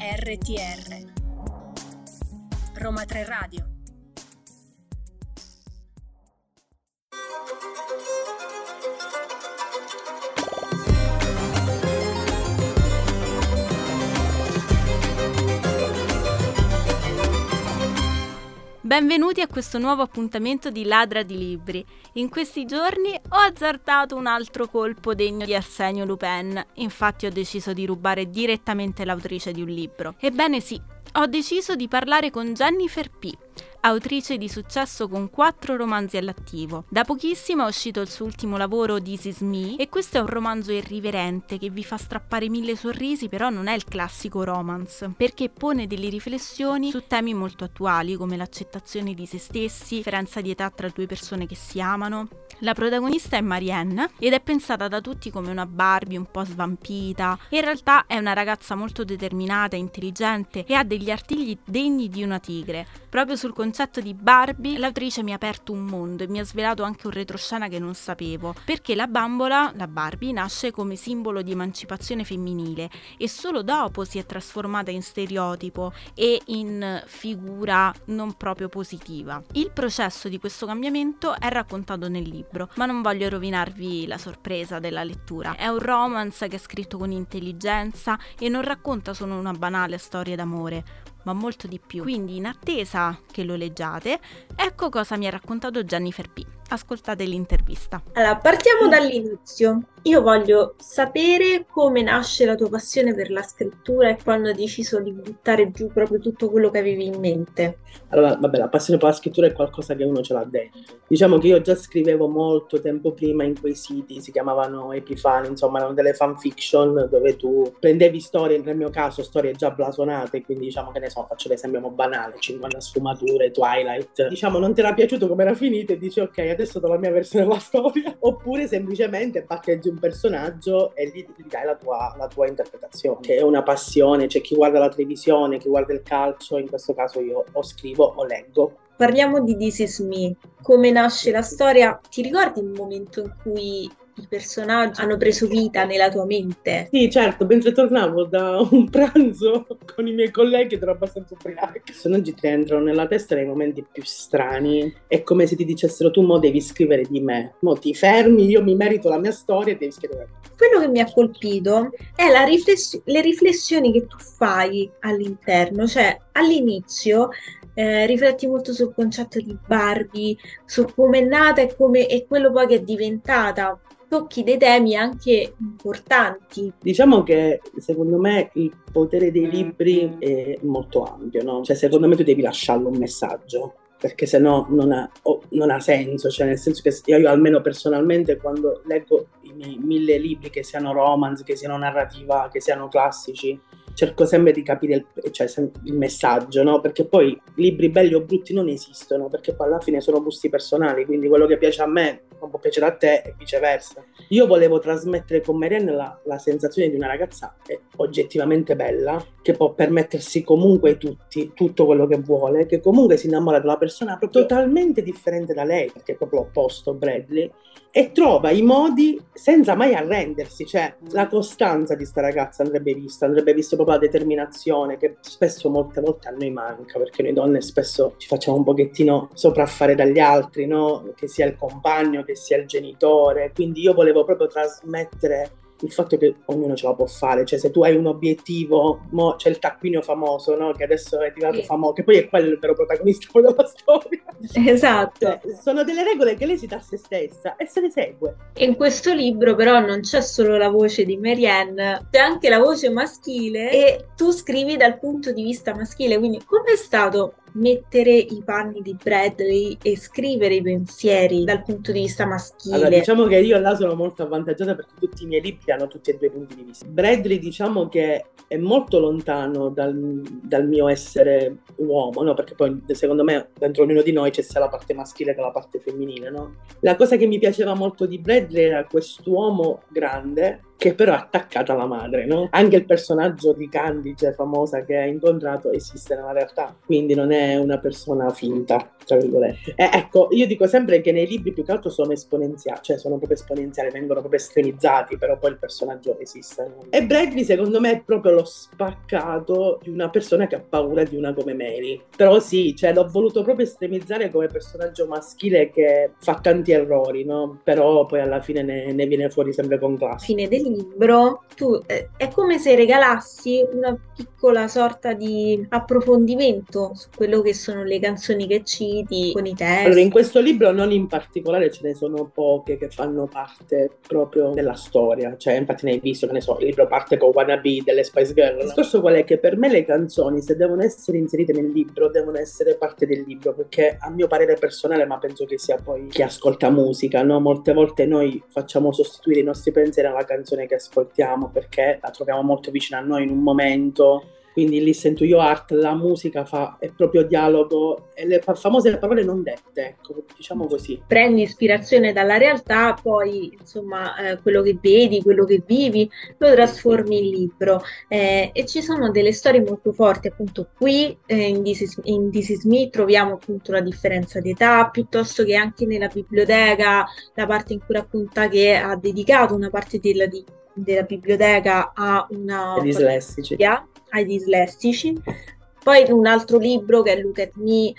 RTR Roma 3 Radio Benvenuti a questo nuovo appuntamento di Ladra di Libri. In questi giorni ho azzardato un altro colpo degno di Arsenio Lupin, infatti ho deciso di rubare direttamente l'autrice di un libro. Ebbene sì, ho deciso di parlare con Jennifer P., autrice di successo con quattro romanzi all'attivo. Da pochissimo è uscito il suo ultimo lavoro This Is Me e questo è un romanzo irriverente che vi fa strappare mille sorrisi, però non è il classico romance, perché pone delle riflessioni su temi molto attuali come l'accettazione di se stessi, differenza di età tra due persone che si amano. La protagonista è Marianne ed è pensata da tutti come una Barbie un po' svampita. In realtà è una ragazza molto determinata, intelligente e ha degli artigli degni di una tigre. Proprio sul concetto di Barbie, l'autrice mi ha aperto un mondo e mi ha svelato anche un retroscena che non sapevo, perché la bambola, la Barbie, nasce come simbolo di emancipazione femminile e solo dopo si è trasformata in stereotipo e in figura non proprio positiva. Il processo di questo cambiamento è raccontato nel libro, ma non voglio rovinarvi la sorpresa della lettura. È un romance che è scritto con intelligenza e non racconta solo una banale storia d'amore, ma molto di più. Quindi in attesa che lo leggiate, ecco cosa mi ha raccontato Jennifer P. Ascoltate l'intervista. Allora, partiamo dall'inizio. Io voglio sapere come nasce la tua passione per la scrittura e quando hai deciso di buttare giù proprio tutto quello che avevi in mente. Allora, vabbè, la passione per la scrittura è qualcosa che uno ce l'ha dentro. Diciamo che io già scrivevo molto tempo prima in quei siti, si chiamavano Epifani, insomma, erano delle fanfiction dove tu prendevi storie, nel mio caso storie già blasonate, quindi diciamo che ne so, faccio l'esempio banale, 50 sfumature, Twilight. Diciamo, non ti era piaciuto come era finita e dici ok, adesso do la mia versione della storia, oppure semplicemente battezzi un personaggio e gli, gli dai la tua, la tua, interpretazione, che è una passione, c'è chi guarda la televisione, chi guarda il calcio, in questo caso io o scrivo o leggo. Parliamo di This Is Me, come nasce la storia, ti ricordi il momento in cui i personaggi hanno preso vita nella tua mente. Sì, certo, mentre tornavo da un pranzo con i miei colleghi ed ero abbastanza ubriaca. I personaggi ti entrano nella testa nei momenti più strani. È come se ti dicessero tu mo devi scrivere di me. Mo ti fermi, io mi merito la mia storia e devi scrivere. Quello che mi ha colpito è riflessio- le riflessioni che tu fai all'interno, cioè all'inizio eh, rifletti molto sul concetto di Barbie, su come è nata e, come, e quello poi che è diventata tocchi dei temi anche importanti. Diciamo che secondo me il potere dei libri è molto ampio, no? Cioè secondo me tu devi lasciarlo un messaggio perché se no non ha, oh, non ha senso, cioè nel senso che io, io, almeno personalmente quando leggo i miei mille libri, che siano romance, che siano narrativa, che siano classici, cerco sempre di capire il, cioè, il messaggio, no? Perché poi libri belli o brutti non esistono, perché poi alla fine sono gusti personali, quindi quello che piace a me non può piacere a te e viceversa. Io volevo trasmettere con Marianne la, la sensazione di una ragazza oggettivamente bella, che può permettersi comunque tutti, tutto quello che vuole, che comunque si innamora della persona proprio totalmente differente da lei, perché è proprio l'opposto Bradley, e trova i modi senza mai arrendersi, cioè la costanza di sta ragazza andrebbe vista, andrebbe visto proprio la determinazione che spesso molte volte a noi manca, perché noi donne spesso ci facciamo un pochettino sopraffare dagli altri, no? Che sia il compagno, che sia il genitore, quindi io volevo proprio trasmettere il fatto che ognuno ce la può fare, cioè se tu hai un obiettivo, c'è il taccuino famoso, no? Che adesso è diventato sì. famoso, che poi è quello il vero protagonista della storia. Esatto. Sono delle regole che lei si dà a se stessa e se le segue. In questo libro però non c'è solo la voce di Marianne, c'è anche la voce maschile e tu scrivi dal punto di vista maschile, quindi com'è stato mettere i panni di Bradley e scrivere i pensieri dal punto di vista maschile. Allora, diciamo che io là sono molto avvantaggiata perché tutti i miei libri hanno tutti e due i punti di vista. Bradley, diciamo che è molto lontano dal, dal mio essere uomo, no? Perché poi secondo me dentro ognuno di noi c'è sia la parte maschile che la parte femminile, no? La cosa che mi piaceva molto di Bradley era quest'uomo grande che però è attaccata alla madre, no? Anche il personaggio di Candice, famosa che ha incontrato, esiste nella realtà, quindi non è una persona finta, tra virgolette. E ecco, io dico sempre che nei libri più che altro sono esponenziali, cioè sono proprio esponenziali, vengono proprio estremizzati, però poi il personaggio esiste. E Bradley secondo me è proprio lo spaccato di una persona che ha paura di una come Mary. Però sì, cioè l'ho voluto proprio estremizzare come personaggio maschile che fa tanti errori, no? Però poi alla fine ne, ne viene fuori sempre con classe. Fine del libro, tu eh, è come se regalassi una piccola sorta di approfondimento su quello che sono le canzoni che citi con i testi. Allora, in questo libro non in particolare ce ne sono poche che fanno parte proprio della storia, cioè infatti ne hai visto, che ne so, il libro parte con Wannabe delle Spice Girl. Il discorso qual è? Che per me le canzoni, se devono essere inserite nel libro, devono essere parte del libro, perché a mio parere personale, ma penso che sia poi chi ascolta musica, no? Molte volte noi facciamo sostituire i nostri pensieri alla canzone canzone che ascoltiamo perché la troviamo molto vicina a noi in un momento quindi Listen to Your Heart, la musica fa è proprio dialogo e le famose parole non dette, ecco, diciamo così. Prendi ispirazione dalla realtà, poi insomma eh, quello che vedi, quello che vivi, lo trasformi in libro eh, e ci sono delle storie molto forti, appunto qui eh, in, This is, in This Is Me troviamo appunto la differenza di età, piuttosto che anche nella biblioteca, la parte in cui racconta che ha dedicato una parte della, di, della biblioteca a una... dislessici ai dislessici. Poi un altro libro che è Look at Me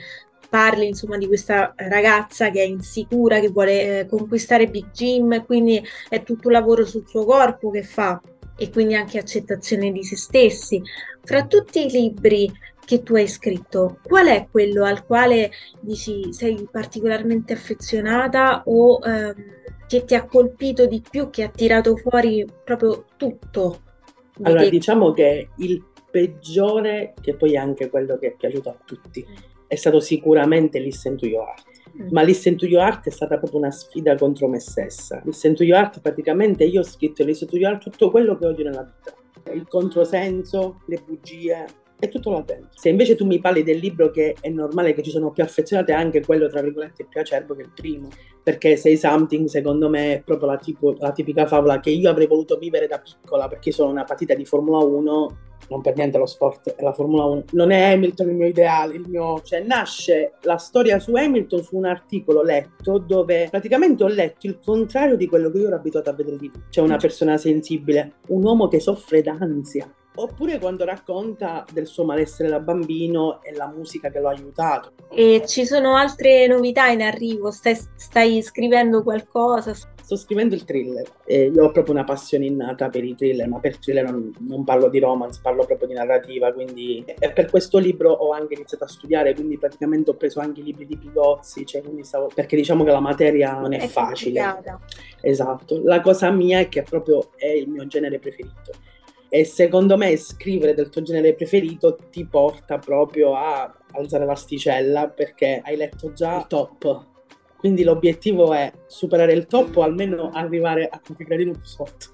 parli insomma di questa ragazza che è insicura, che vuole eh, conquistare Big Jim, quindi è tutto un lavoro sul suo corpo che fa e quindi anche accettazione di se stessi. Fra tutti i libri che tu hai scritto, qual è quello al quale dici sei particolarmente affezionata o ehm, che ti ha colpito di più, che ha tirato fuori proprio tutto? Allora, diciamo che il peggiore, che poi è anche quello che è piaciuto a tutti, è stato sicuramente Listen to Your Heart. Mm. Ma Listen to Your Heart è stata proprio una sfida contro me stessa. Listen to Your Heart praticamente io ho scritto Listen to Your Heart tutto quello che odio nella vita. Il controsenso, le bugie, è tutto là dentro. Se invece tu mi parli del libro che è normale che ci sono più affezionate, anche quello tra virgolette più acerbo che il primo, perché Say Something secondo me è proprio la, tipo, la tipica favola che io avrei voluto vivere da piccola perché sono una partita di Formula 1 non per niente lo sport è la Formula 1. Non è Hamilton il mio ideale, il mio... cioè nasce la storia su Hamilton su un articolo letto dove praticamente ho letto il contrario di quello che io ero abituato a vedere di lui. C'è una persona sensibile, un uomo che soffre d'ansia, Oppure quando racconta del suo malessere da bambino e la musica che lo ha aiutato. E ci sono altre novità in arrivo? Stai, stai scrivendo qualcosa? Sto scrivendo il thriller. Eh, io ho proprio una passione innata per i thriller, ma per thriller non, non parlo di romance, parlo proprio di narrativa. Quindi e per questo libro ho anche iniziato a studiare, quindi praticamente ho preso anche i libri di Pigozzi, cioè, stavo, perché diciamo che la materia non è, è facile. Complicata. Esatto. La cosa mia è che proprio è il mio genere preferito e secondo me scrivere del tuo genere preferito ti porta proprio a alzare l'asticella perché hai letto già il top. Quindi l'obiettivo è superare il top o almeno arrivare a qualche gradino più sotto.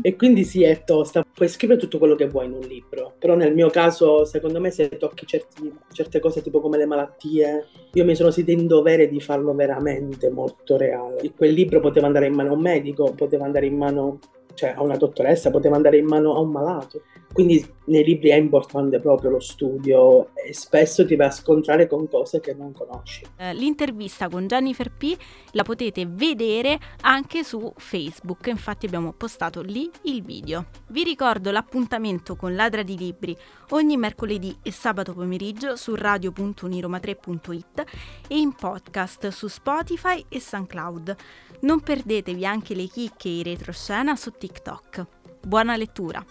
E quindi sì, è tosta. Puoi scrivere tutto quello che vuoi in un libro, però nel mio caso, secondo me, se tocchi certi, certe cose tipo come le malattie, io mi sono sentita in dovere di farlo veramente molto reale. Quel libro poteva andare in mano a un medico, poteva andare in mano cioè a una dottoressa, poteva andare in mano a un malato. Quindi nei libri è importante proprio lo studio e spesso ti vai a scontrare con cose che non conosci. Eh, l'intervista con Jennifer P la potete vedere anche su Facebook, infatti abbiamo postato lì il video. Vi ricordo l'appuntamento con Ladra di Libri ogni mercoledì e sabato pomeriggio su radio.uniroma3.it e in podcast su Spotify e SoundCloud. Non perdetevi anche le chicche e retroscena su TikTok. Buona lettura!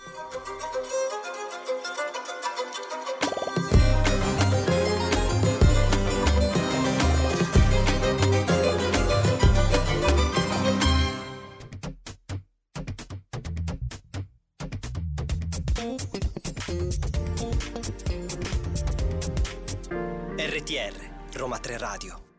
RTR Roma 3 Radio